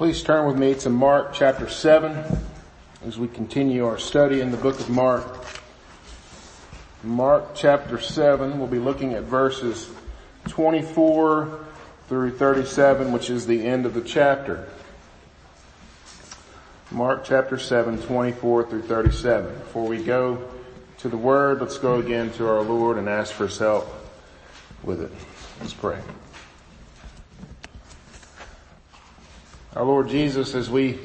Please turn with me to Mark chapter 7 as we continue our study in the book of Mark. Mark chapter 7, we'll be looking at verses 24 through 37, which is the end of the chapter. Mark chapter 7, 24 through 37. Before we go to the word, let's go again to our Lord and ask for his help with it. Let's pray. Our Lord Jesus, as we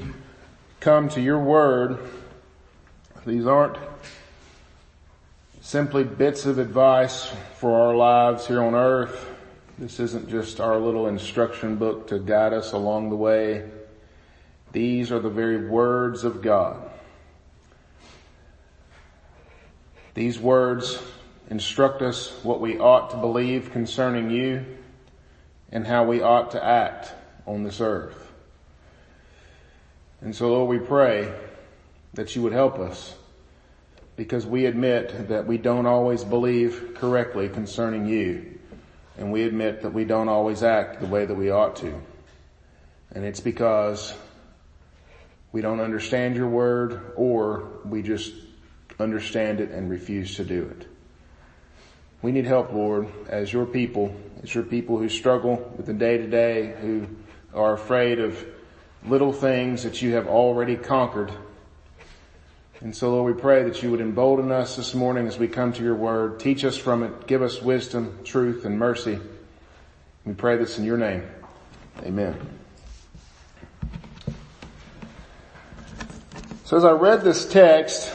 come to your word, these aren't simply bits of advice for our lives here on earth. This isn't just our little instruction book to guide us along the way. These are the very words of God. These words instruct us what we ought to believe concerning you and how we ought to act on this earth. And so Lord, we pray that you would help us because we admit that we don't always believe correctly concerning you. And we admit that we don't always act the way that we ought to. And it's because we don't understand your word or we just understand it and refuse to do it. We need help, Lord, as your people, as your people who struggle with the day to day, who are afraid of little things that you have already conquered. And so Lord, we pray that you would embolden us this morning as we come to your word. Teach us from it. Give us wisdom, truth, and mercy. We pray this in your name. Amen. So as I read this text,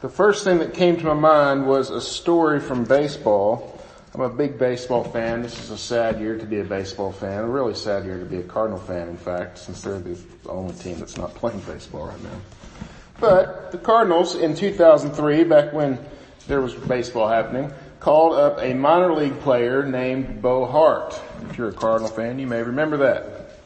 the first thing that came to my mind was a story from baseball I'm a big baseball fan. This is a sad year to be a baseball fan. A really sad year to be a Cardinal fan, in fact, since they're the only team that's not playing baseball right now. But the Cardinals in 2003, back when there was baseball happening, called up a minor league player named Bo Hart. If you're a Cardinal fan, you may remember that.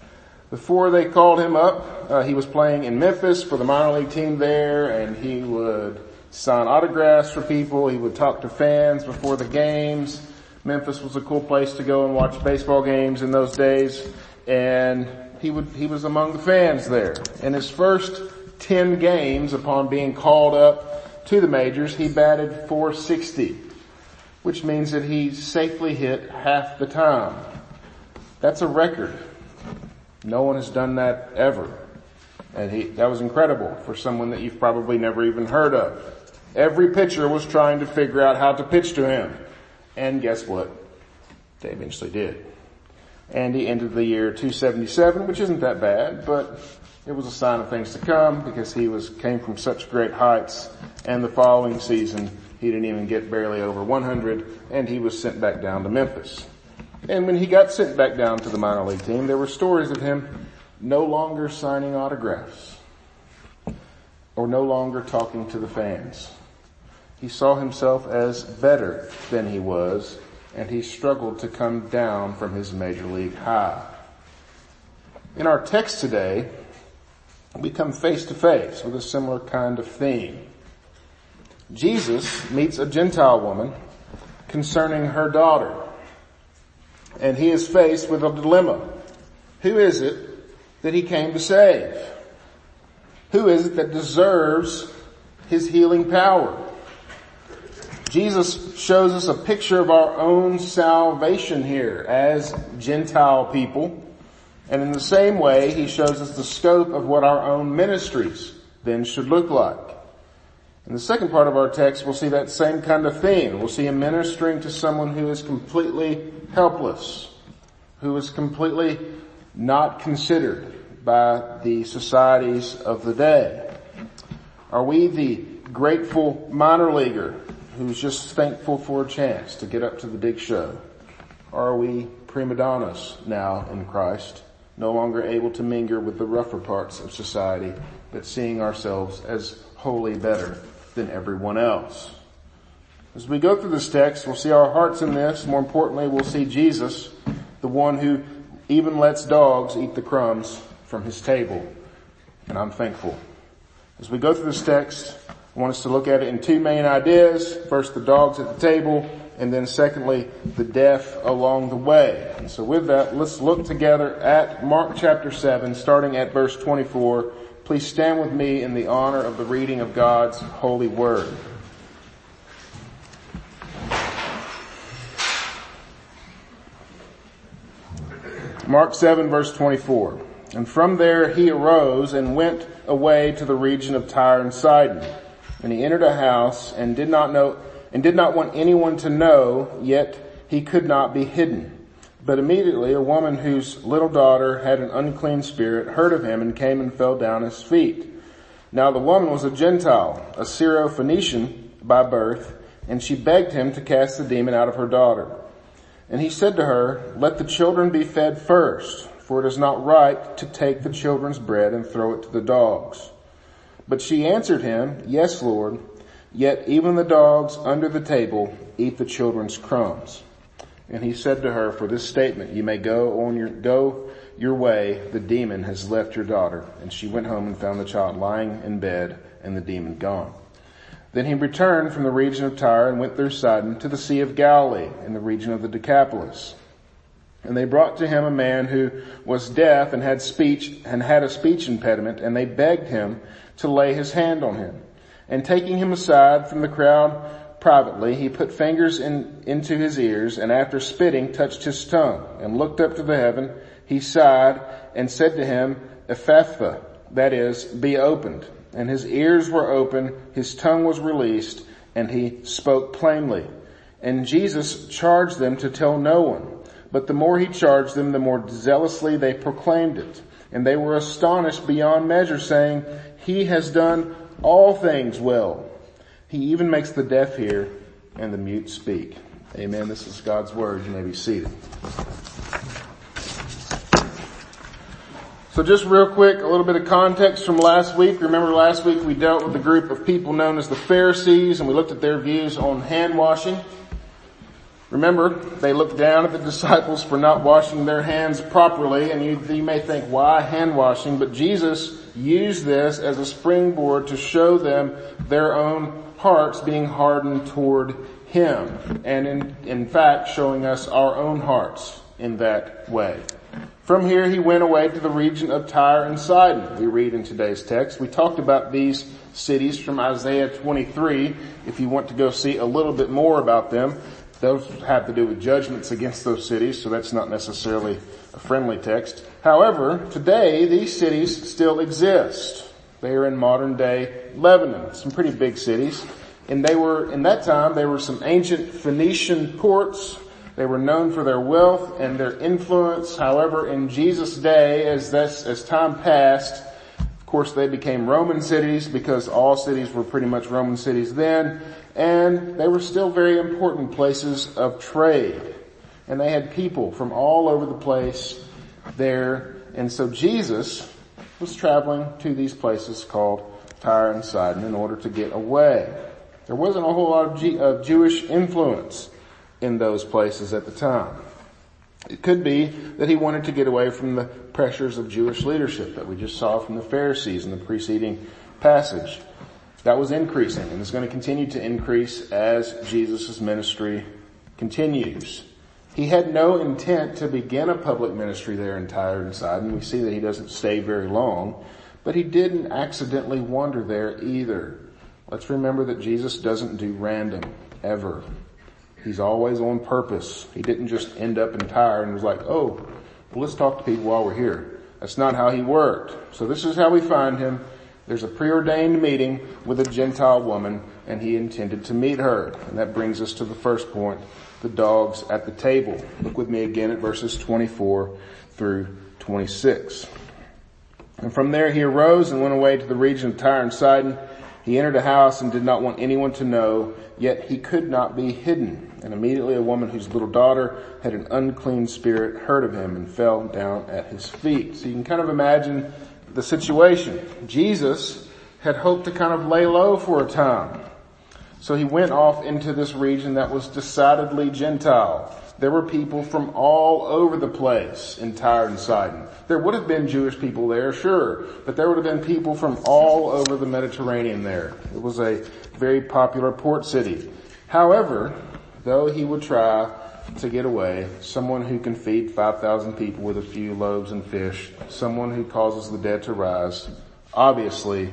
Before they called him up, uh, he was playing in Memphis for the minor league team there, and he would sign autographs for people. He would talk to fans before the games. Memphis was a cool place to go and watch baseball games in those days. And he would, he was among the fans there. In his first 10 games upon being called up to the majors, he batted 460, which means that he safely hit half the time. That's a record. No one has done that ever. And he, that was incredible for someone that you've probably never even heard of. Every pitcher was trying to figure out how to pitch to him. And guess what? They eventually did. And he ended the year 277, which isn't that bad, but it was a sign of things to come because he was, came from such great heights and the following season he didn't even get barely over 100 and he was sent back down to Memphis. And when he got sent back down to the minor league team, there were stories of him no longer signing autographs or no longer talking to the fans. He saw himself as better than he was, and he struggled to come down from his major league high. In our text today, we come face to face with a similar kind of theme. Jesus meets a Gentile woman concerning her daughter, and he is faced with a dilemma. Who is it that he came to save? Who is it that deserves his healing power? Jesus shows us a picture of our own salvation here as Gentile people. And in the same way, he shows us the scope of what our own ministries then should look like. In the second part of our text, we'll see that same kind of theme. We'll see him ministering to someone who is completely helpless, who is completely not considered by the societies of the day. Are we the grateful minor leaguer who's just thankful for a chance to get up to the big show? Are we prima donnas now in Christ, no longer able to mingle with the rougher parts of society, but seeing ourselves as wholly better than everyone else? As we go through this text, we'll see our hearts in this. More importantly, we'll see Jesus, the one who even lets dogs eat the crumbs from his table. And I'm thankful. As we go through this text, I want us to look at it in two main ideas. First, the dogs at the table, and then secondly, the deaf along the way. And so with that, let's look together at Mark chapter 7, starting at verse 24. Please stand with me in the honor of the reading of God's holy word. Mark 7 verse 24. And from there he arose and went away to the region of Tyre and Sidon. And he entered a house and did not know, and did not want anyone to know, yet he could not be hidden. But immediately a woman whose little daughter had an unclean spirit heard of him and came and fell down at his feet. Now the woman was a Gentile, a Syro-Phoenician by birth, and she begged him to cast the demon out of her daughter. And he said to her, let the children be fed first, for it is not right to take the children's bread and throw it to the dogs. But she answered him, yes, Lord, yet even the dogs under the table eat the children's crumbs. And he said to her, for this statement, you may go on your, go your way. The demon has left your daughter. And she went home and found the child lying in bed and the demon gone. Then he returned from the region of Tyre and went through Sidon to the Sea of Galilee in the region of the Decapolis. And they brought to him a man who was deaf and had speech and had a speech impediment and they begged him to lay his hand on him. And taking him aside from the crowd privately, he put fingers in, into his ears and after spitting touched his tongue and looked up to the heaven. He sighed and said to him, Ephphatha, that is, be opened. And his ears were open, his tongue was released, and he spoke plainly. And Jesus charged them to tell no one. But the more he charged them, the more zealously they proclaimed it. And they were astonished beyond measure, saying, He has done all things well. He even makes the deaf hear and the mute speak. Amen. This is God's word. You may be seated. So just real quick, a little bit of context from last week. Remember last week we dealt with a group of people known as the Pharisees and we looked at their views on hand washing. Remember, they looked down at the disciples for not washing their hands properly and you, you may think, why hand washing? But Jesus used this as a springboard to show them their own hearts being hardened toward Him. And in, in fact, showing us our own hearts in that way. From here he went away to the region of Tyre and Sidon. We read in today's text. We talked about these cities from Isaiah 23. If you want to go see a little bit more about them, those have to do with judgments against those cities, so that's not necessarily a friendly text. However, today these cities still exist. They are in modern day Lebanon, some pretty big cities. And they were, in that time, they were some ancient Phoenician ports they were known for their wealth and their influence. However, in Jesus' day, as this, as time passed, of course they became Roman cities because all cities were pretty much Roman cities then, and they were still very important places of trade. And they had people from all over the place there. And so Jesus was traveling to these places called Tyre and Sidon in order to get away. There wasn't a whole lot of, G- of Jewish influence in those places at the time. It could be that he wanted to get away from the pressures of Jewish leadership that we just saw from the Pharisees in the preceding passage. That was increasing and is going to continue to increase as Jesus' ministry continues. He had no intent to begin a public ministry there in Tyre and Sidon. We see that he doesn't stay very long, but he didn't accidentally wander there either. Let's remember that Jesus doesn't do random, ever. He's always on purpose. He didn't just end up in Tyre and was like, oh, well, let's talk to people while we're here. That's not how he worked. So this is how we find him. There's a preordained meeting with a Gentile woman and he intended to meet her. And that brings us to the first point, the dogs at the table. Look with me again at verses 24 through 26. And from there he arose and went away to the region of Tyre and Sidon. He entered a house and did not want anyone to know, yet he could not be hidden. And immediately a woman whose little daughter had an unclean spirit heard of him and fell down at his feet. So you can kind of imagine the situation. Jesus had hoped to kind of lay low for a time. So he went off into this region that was decidedly Gentile. There were people from all over the place in Tyre and Sidon. There would have been Jewish people there, sure, but there would have been people from all over the Mediterranean there. It was a very popular port city. However, though he would try to get away, someone who can feed 5,000 people with a few loaves and fish, someone who causes the dead to rise, obviously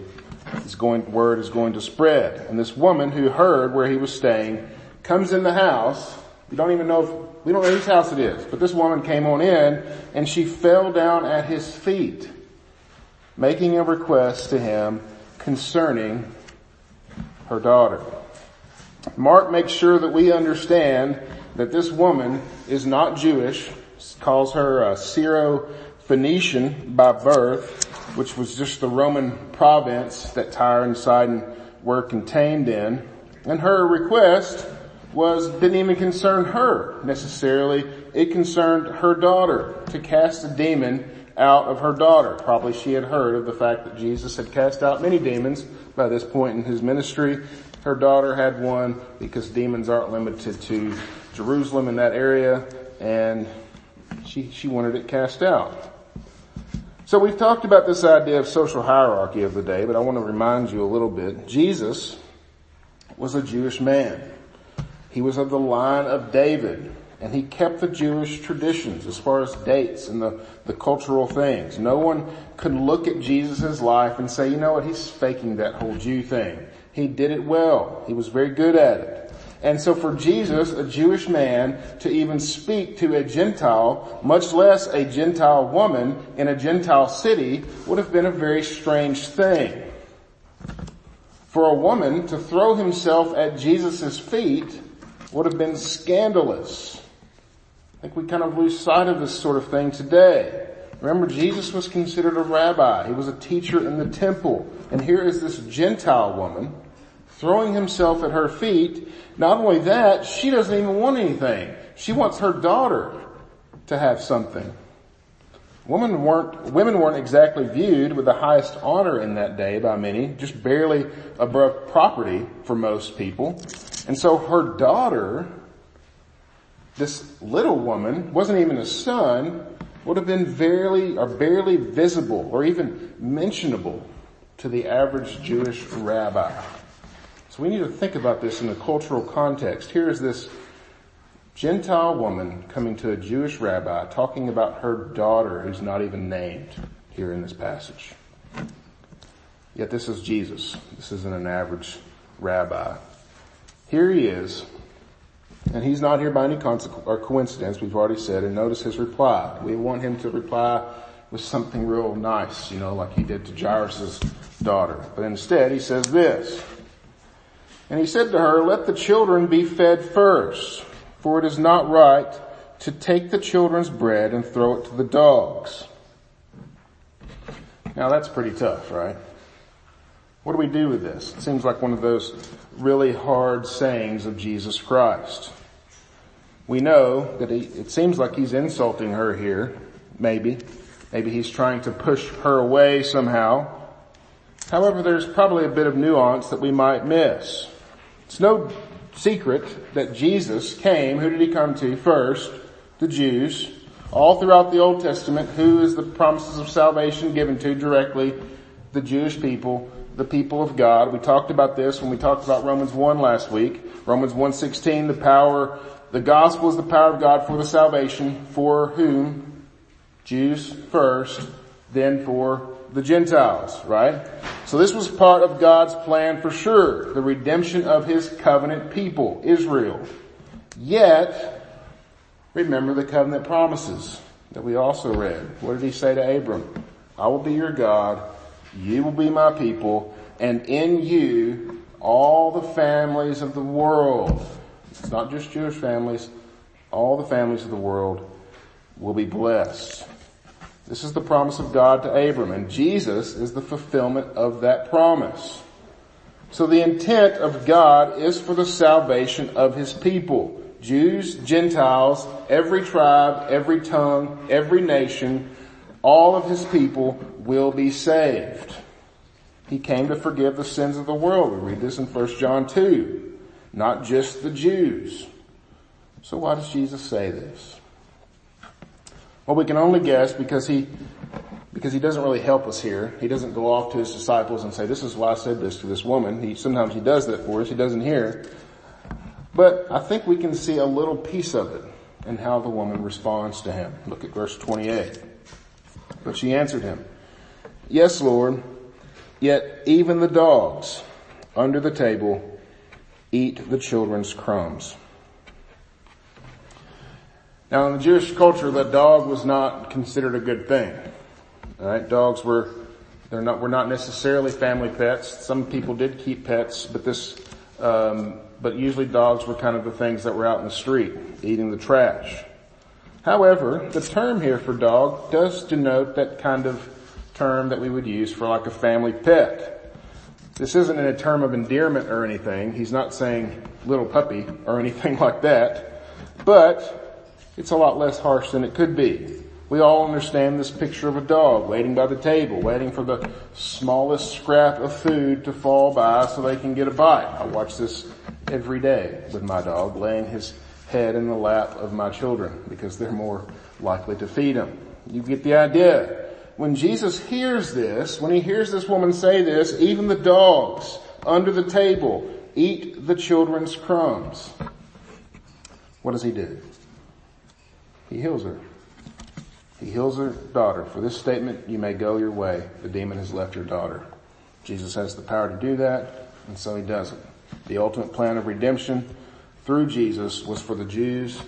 his going, word is going to spread. And this woman who heard where he was staying comes in the house. We don't even know if, we don't know whose house it is, but this woman came on in and she fell down at his feet, making a request to him concerning her daughter. Mark makes sure that we understand that this woman is not Jewish, calls her uh, a Syro-Phoenician by birth, which was just the Roman province that Tyre and Sidon were contained in. And her request was, didn't even concern her necessarily. It concerned her daughter to cast a demon out of her daughter. Probably she had heard of the fact that Jesus had cast out many demons by this point in his ministry. Her daughter had one because demons aren't limited to Jerusalem in that area and she, she wanted it cast out. So we've talked about this idea of social hierarchy of the day, but I want to remind you a little bit. Jesus was a Jewish man. He was of the line of David and he kept the Jewish traditions as far as dates and the, the cultural things. No one could look at Jesus' life and say, you know what, he's faking that whole Jew thing. He did it well. He was very good at it. And so for Jesus, a Jewish man, to even speak to a Gentile, much less a Gentile woman in a Gentile city, would have been a very strange thing. For a woman to throw himself at Jesus' feet would have been scandalous. I think we kind of lose sight of this sort of thing today. Remember, Jesus was considered a rabbi. He was a teacher in the temple. And here is this Gentile woman throwing himself at her feet. Not only that, she doesn't even want anything. She wants her daughter to have something. Women weren't, women weren't exactly viewed with the highest honor in that day by many, just barely above property for most people. And so her daughter, this little woman, wasn't even a son, would have been barely or barely visible or even mentionable to the average Jewish rabbi. We need to think about this in a cultural context. Here is this Gentile woman coming to a Jewish rabbi talking about her daughter who's not even named here in this passage. Yet this is Jesus. This isn't an average rabbi. Here he is, and he's not here by any consequence or coincidence, we've already said, and notice his reply. We want him to reply with something real nice, you know, like he did to Jairus' daughter. But instead he says this, and he said to her, let the children be fed first, for it is not right to take the children's bread and throw it to the dogs. Now that's pretty tough, right? What do we do with this? It seems like one of those really hard sayings of Jesus Christ. We know that he, it seems like he's insulting her here, maybe. Maybe he's trying to push her away somehow. However, there's probably a bit of nuance that we might miss. It's no secret that Jesus came, who did he come to first? The Jews. All throughout the Old Testament, who is the promises of salvation given to directly? The Jewish people, the people of God. We talked about this when we talked about Romans 1 last week. Romans 1.16, the power, the gospel is the power of God for the salvation, for whom? Jews first, then for the Gentiles, right? So this was part of God's plan for sure, the redemption of his covenant people, Israel. Yet, remember the covenant promises that we also read. What did he say to Abram? I will be your God, you will be my people, and in you all the families of the world, it's not just Jewish families, all the families of the world will be blessed. This is the promise of God to Abram, and Jesus is the fulfillment of that promise. So the intent of God is for the salvation of His people. Jews, Gentiles, every tribe, every tongue, every nation, all of His people will be saved. He came to forgive the sins of the world. We read this in 1 John 2. Not just the Jews. So why does Jesus say this? Well, we can only guess because he, because he doesn't really help us here. He doesn't go off to his disciples and say, this is why I said this to this woman. He, sometimes he does that for us. He doesn't here. But I think we can see a little piece of it in how the woman responds to him. Look at verse 28. But she answered him, Yes, Lord, yet even the dogs under the table eat the children's crumbs. Now in the Jewish culture, the dog was not considered a good thing. Alright, dogs were, they're not, were not necessarily family pets. Some people did keep pets, but this, um, but usually dogs were kind of the things that were out in the street, eating the trash. However, the term here for dog does denote that kind of term that we would use for like a family pet. This isn't in a term of endearment or anything. He's not saying little puppy or anything like that. But it's a lot less harsh than it could be. We all understand this picture of a dog waiting by the table, waiting for the smallest scrap of food to fall by so they can get a bite. I watch this every day with my dog laying his head in the lap of my children because they're more likely to feed him. You get the idea. When Jesus hears this, when he hears this woman say this, even the dogs under the table eat the children's crumbs. What does he do? He heals her. He heals her daughter. For this statement, you may go your way. The demon has left your daughter. Jesus has the power to do that, and so he does it. The ultimate plan of redemption through Jesus was for the Jews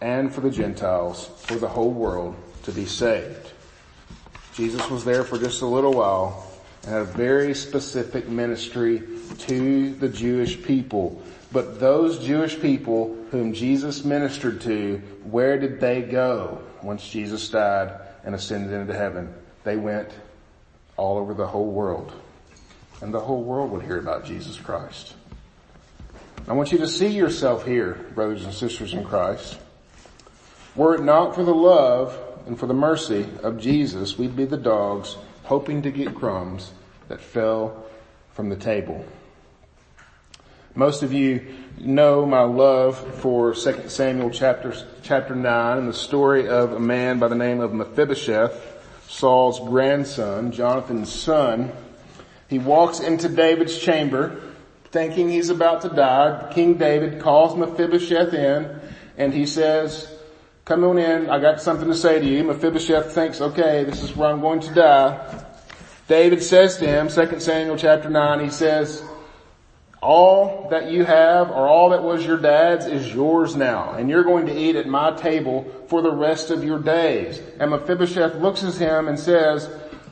and for the Gentiles, for the whole world to be saved. Jesus was there for just a little while a very specific ministry to the Jewish people. But those Jewish people whom Jesus ministered to, where did they go once Jesus died and ascended into heaven? They went all over the whole world. And the whole world would hear about Jesus Christ. I want you to see yourself here, brothers and sisters in Christ. Were it not for the love and for the mercy of Jesus, we'd be the dogs hoping to get crumbs that fell from the table. Most of you know my love for 2 Samuel chapter, chapter 9 and the story of a man by the name of Mephibosheth, Saul's grandson, Jonathan's son. He walks into David's chamber thinking he's about to die. King David calls Mephibosheth in and he says, come on in, I got something to say to you. Mephibosheth thinks, okay, this is where I'm going to die. David says to him, 2 Samuel chapter 9, he says, all that you have or all that was your dad's is yours now and you're going to eat at my table for the rest of your days. And Mephibosheth looks at him and says,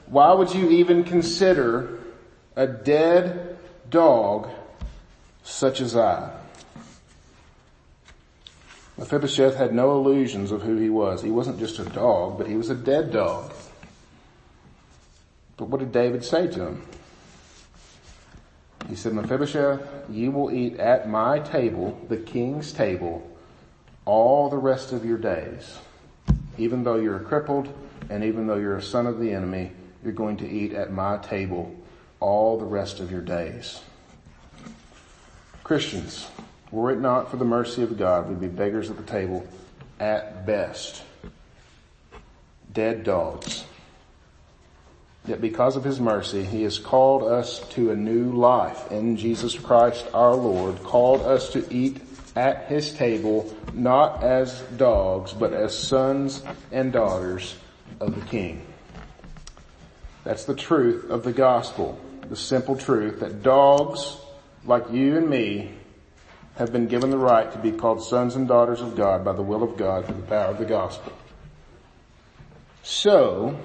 why would you even consider a dead dog such as I? Mephibosheth had no illusions of who he was. He wasn't just a dog, but he was a dead dog. But what did David say to him? He said, Mephibosheth, you will eat at my table, the king's table, all the rest of your days. Even though you're crippled and even though you're a son of the enemy, you're going to eat at my table all the rest of your days. Christians, were it not for the mercy of God, we'd be beggars at the table at best. Dead dogs. Yet because of his mercy, he has called us to a new life in Jesus Christ our Lord, called us to eat at his table, not as dogs, but as sons and daughters of the King. That's the truth of the gospel, the simple truth that dogs like you and me have been given the right to be called sons and daughters of God by the will of God through the power of the gospel. So,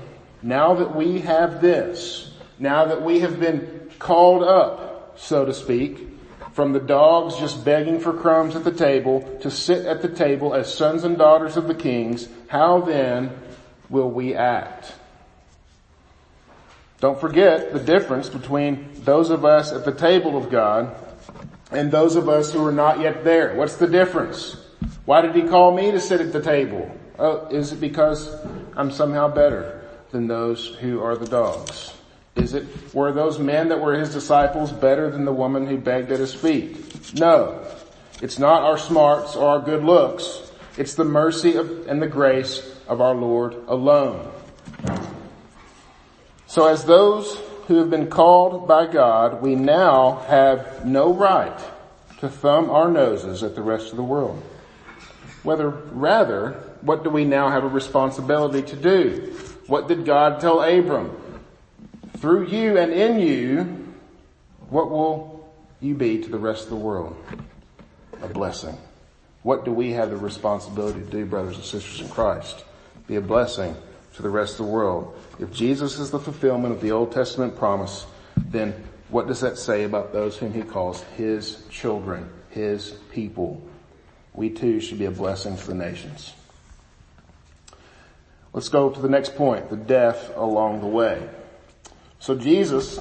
now that we have this, now that we have been called up, so to speak, from the dogs just begging for crumbs at the table to sit at the table as sons and daughters of the kings, how then will we act? Don't forget the difference between those of us at the table of God and those of us who are not yet there. What's the difference? Why did he call me to sit at the table? Oh, is it because I'm somehow better? than those who are the dogs? Is it, were those men that were his disciples better than the woman who begged at his feet? No. It's not our smarts or our good looks. It's the mercy of, and the grace of our Lord alone. So as those who have been called by God, we now have no right to thumb our noses at the rest of the world. Whether, rather, what do we now have a responsibility to do? What did God tell Abram? Through you and in you, what will you be to the rest of the world? A blessing. What do we have the responsibility to do, brothers and sisters in Christ? Be a blessing to the rest of the world. If Jesus is the fulfillment of the Old Testament promise, then what does that say about those whom he calls his children, his people? We too should be a blessing to the nations. Let's go to the next point, the death along the way. So Jesus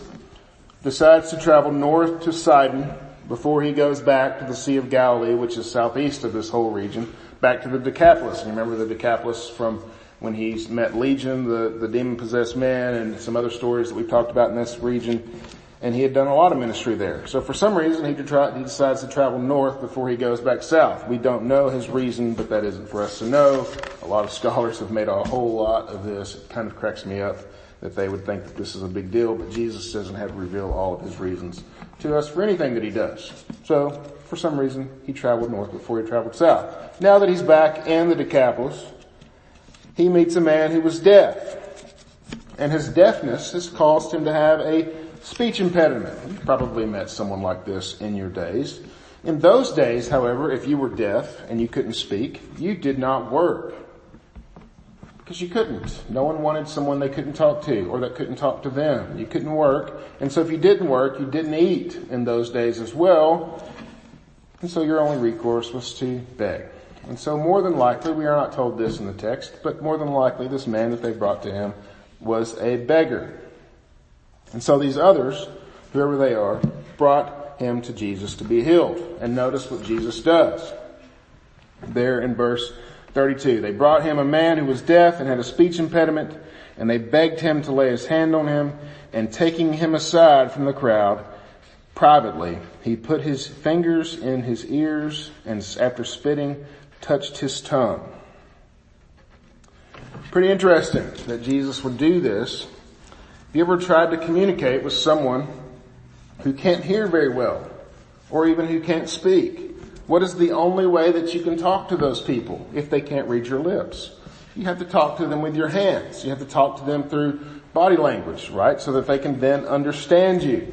decides to travel north to Sidon before he goes back to the Sea of Galilee, which is southeast of this whole region, back to the Decapolis. And remember the Decapolis from when he's met Legion, the, the demon possessed man, and some other stories that we've talked about in this region. And he had done a lot of ministry there. So for some reason he, he decides to travel north before he goes back south. We don't know his reason, but that isn't for us to know. A lot of scholars have made a whole lot of this. It kind of cracks me up that they would think that this is a big deal, but Jesus doesn't have to reveal all of his reasons to us for anything that he does. So, for some reason, he traveled north before he traveled south. Now that he's back in the Decapolis, he meets a man who was deaf. And his deafness has caused him to have a speech impediment. You probably met someone like this in your days. In those days, however, if you were deaf and you couldn't speak, you did not work. Because you couldn't. No one wanted someone they couldn't talk to or that couldn't talk to them. You couldn't work. And so if you didn't work, you didn't eat in those days as well. And so your only recourse was to beg. And so more than likely, we are not told this in the text, but more than likely this man that they brought to him was a beggar. And so these others, whoever they are, brought him to Jesus to be healed. And notice what Jesus does. There in verse 32. They brought him a man who was deaf and had a speech impediment, and they begged him to lay his hand on him, and taking him aside from the crowd, privately, he put his fingers in his ears, and after spitting, touched his tongue. Pretty interesting that Jesus would do this. Have you ever tried to communicate with someone who can't hear very well, or even who can't speak? What is the only way that you can talk to those people if they can't read your lips? You have to talk to them with your hands. You have to talk to them through body language, right? So that they can then understand you.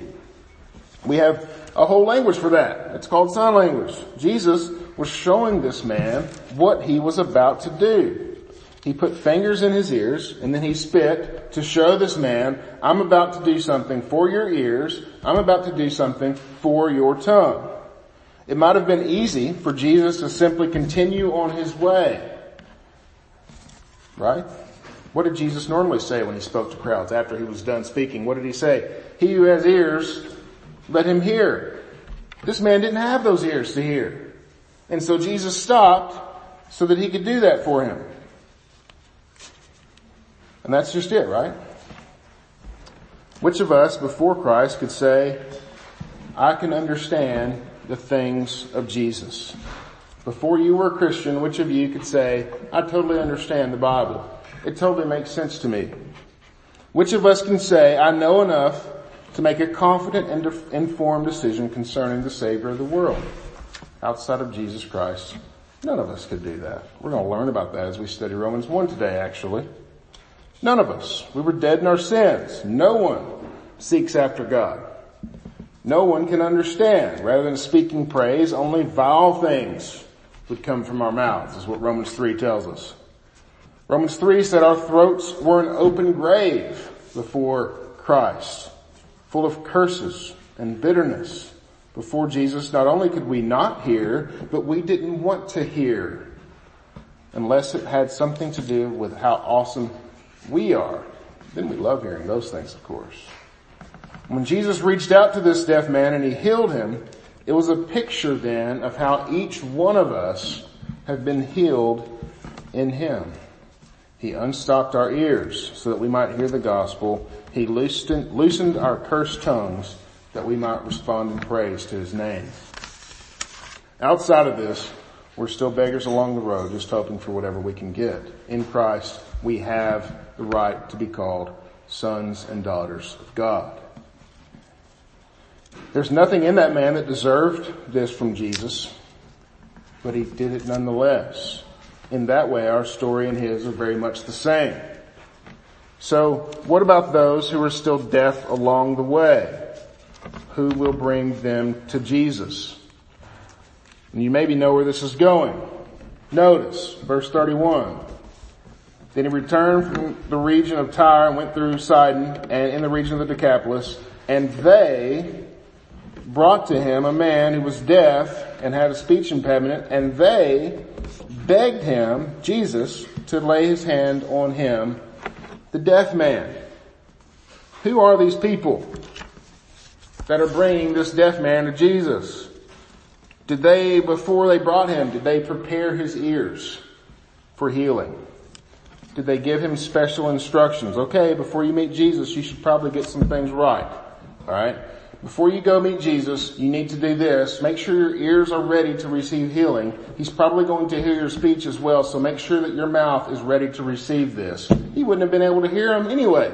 We have a whole language for that. It's called sign language. Jesus was showing this man what he was about to do. He put fingers in his ears and then he spit to show this man, I'm about to do something for your ears. I'm about to do something for your tongue. It might have been easy for Jesus to simply continue on his way. Right? What did Jesus normally say when he spoke to crowds after he was done speaking? What did he say? He who has ears, let him hear. This man didn't have those ears to hear. And so Jesus stopped so that he could do that for him. And that's just it, right? Which of us before Christ could say, I can understand the things of Jesus. Before you were a Christian, which of you could say, I totally understand the Bible. It totally makes sense to me. Which of us can say, I know enough to make a confident and informed decision concerning the Savior of the world? Outside of Jesus Christ, none of us could do that. We're going to learn about that as we study Romans 1 today, actually. None of us. We were dead in our sins. No one seeks after God no one can understand. Rather than speaking praise, only vile things would come from our mouths, is what Romans 3 tells us. Romans 3 said our throats were an open grave before Christ, full of curses and bitterness. Before Jesus, not only could we not hear, but we didn't want to hear unless it had something to do with how awesome we are. Then we love hearing those things, of course. When Jesus reached out to this deaf man and he healed him, it was a picture then of how each one of us have been healed in him. He unstopped our ears so that we might hear the gospel. He loosened, loosened our cursed tongues that we might respond in praise to his name. Outside of this, we're still beggars along the road, just hoping for whatever we can get. In Christ, we have the right to be called sons and daughters of God. There's nothing in that man that deserved this from Jesus, but he did it nonetheless. In that way, our story and his are very much the same. So what about those who are still deaf along the way? Who will bring them to Jesus? And you maybe know where this is going. Notice, verse 31. Then he returned from the region of Tyre and went through Sidon and in the region of the Decapolis, and they brought to him a man who was deaf and had a speech impediment, and they begged him, Jesus, to lay his hand on him, the deaf man. Who are these people that are bringing this deaf man to Jesus? Did they, before they brought him, did they prepare his ears for healing? Did they give him special instructions? Okay, before you meet Jesus, you should probably get some things right. Alright? Before you go meet Jesus, you need to do this. Make sure your ears are ready to receive healing. He's probably going to hear your speech as well, so make sure that your mouth is ready to receive this. He wouldn't have been able to hear him anyway.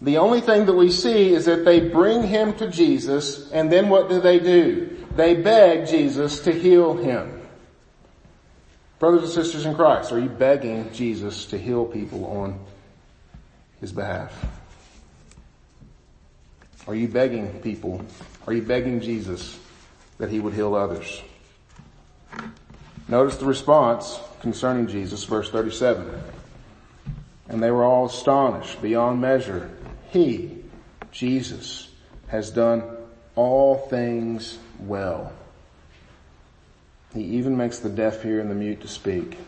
The only thing that we see is that they bring him to Jesus, and then what do they do? They beg Jesus to heal him. Brothers and sisters in Christ, are you begging Jesus to heal people on his behalf? Are you begging people? Are you begging Jesus that he would heal others? Notice the response concerning Jesus, verse 37. And they were all astonished beyond measure. He, Jesus, has done all things well. He even makes the deaf hear and the mute to speak.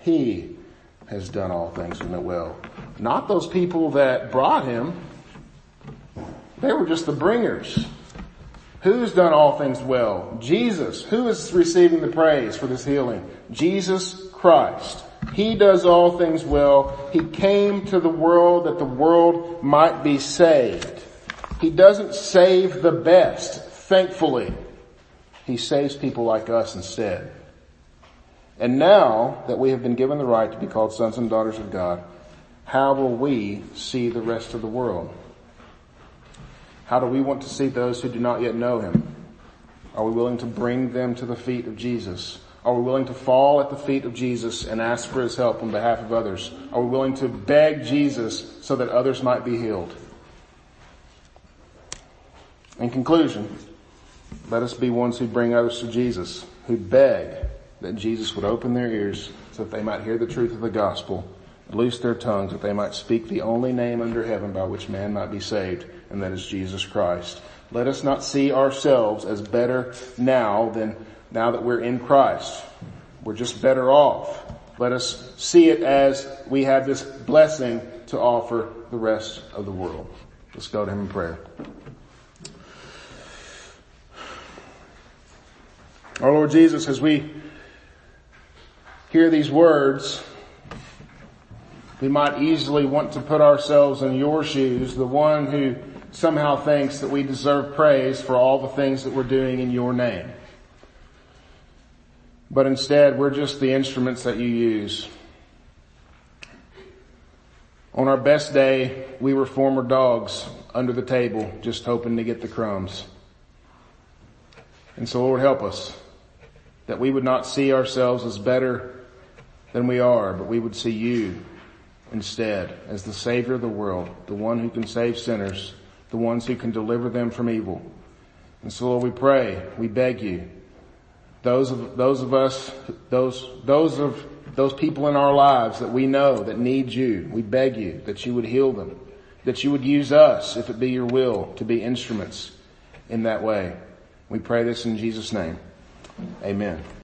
He has done all things well. Not those people that brought him. They were just the bringers. Who's done all things well? Jesus. Who is receiving the praise for this healing? Jesus Christ. He does all things well. He came to the world that the world might be saved. He doesn't save the best, thankfully. He saves people like us instead. And now that we have been given the right to be called sons and daughters of God, how will we see the rest of the world? How do we want to see those who do not yet know Him? Are we willing to bring them to the feet of Jesus? Are we willing to fall at the feet of Jesus and ask for His help on behalf of others? Are we willing to beg Jesus so that others might be healed? In conclusion, let us be ones who bring others to Jesus, who beg that Jesus would open their ears so that they might hear the truth of the gospel, loose their tongues that they might speak the only name under heaven by which man might be saved, and that is Jesus Christ. Let us not see ourselves as better now than now that we're in Christ. We're just better off. Let us see it as we have this blessing to offer the rest of the world. Let's go to Him in prayer. Our Lord Jesus, as we hear these words, we might easily want to put ourselves in your shoes, the one who somehow thinks that we deserve praise for all the things that we're doing in your name. But instead, we're just the instruments that you use. On our best day, we were former dogs under the table, just hoping to get the crumbs. And so Lord help us that we would not see ourselves as better than we are, but we would see you instead as the savior of the world, the one who can save sinners, the ones who can deliver them from evil. And so Lord, we pray, we beg you, those of, those of us, those, those of, those people in our lives that we know that need you, we beg you that you would heal them, that you would use us, if it be your will, to be instruments in that way. We pray this in Jesus' name. Amen.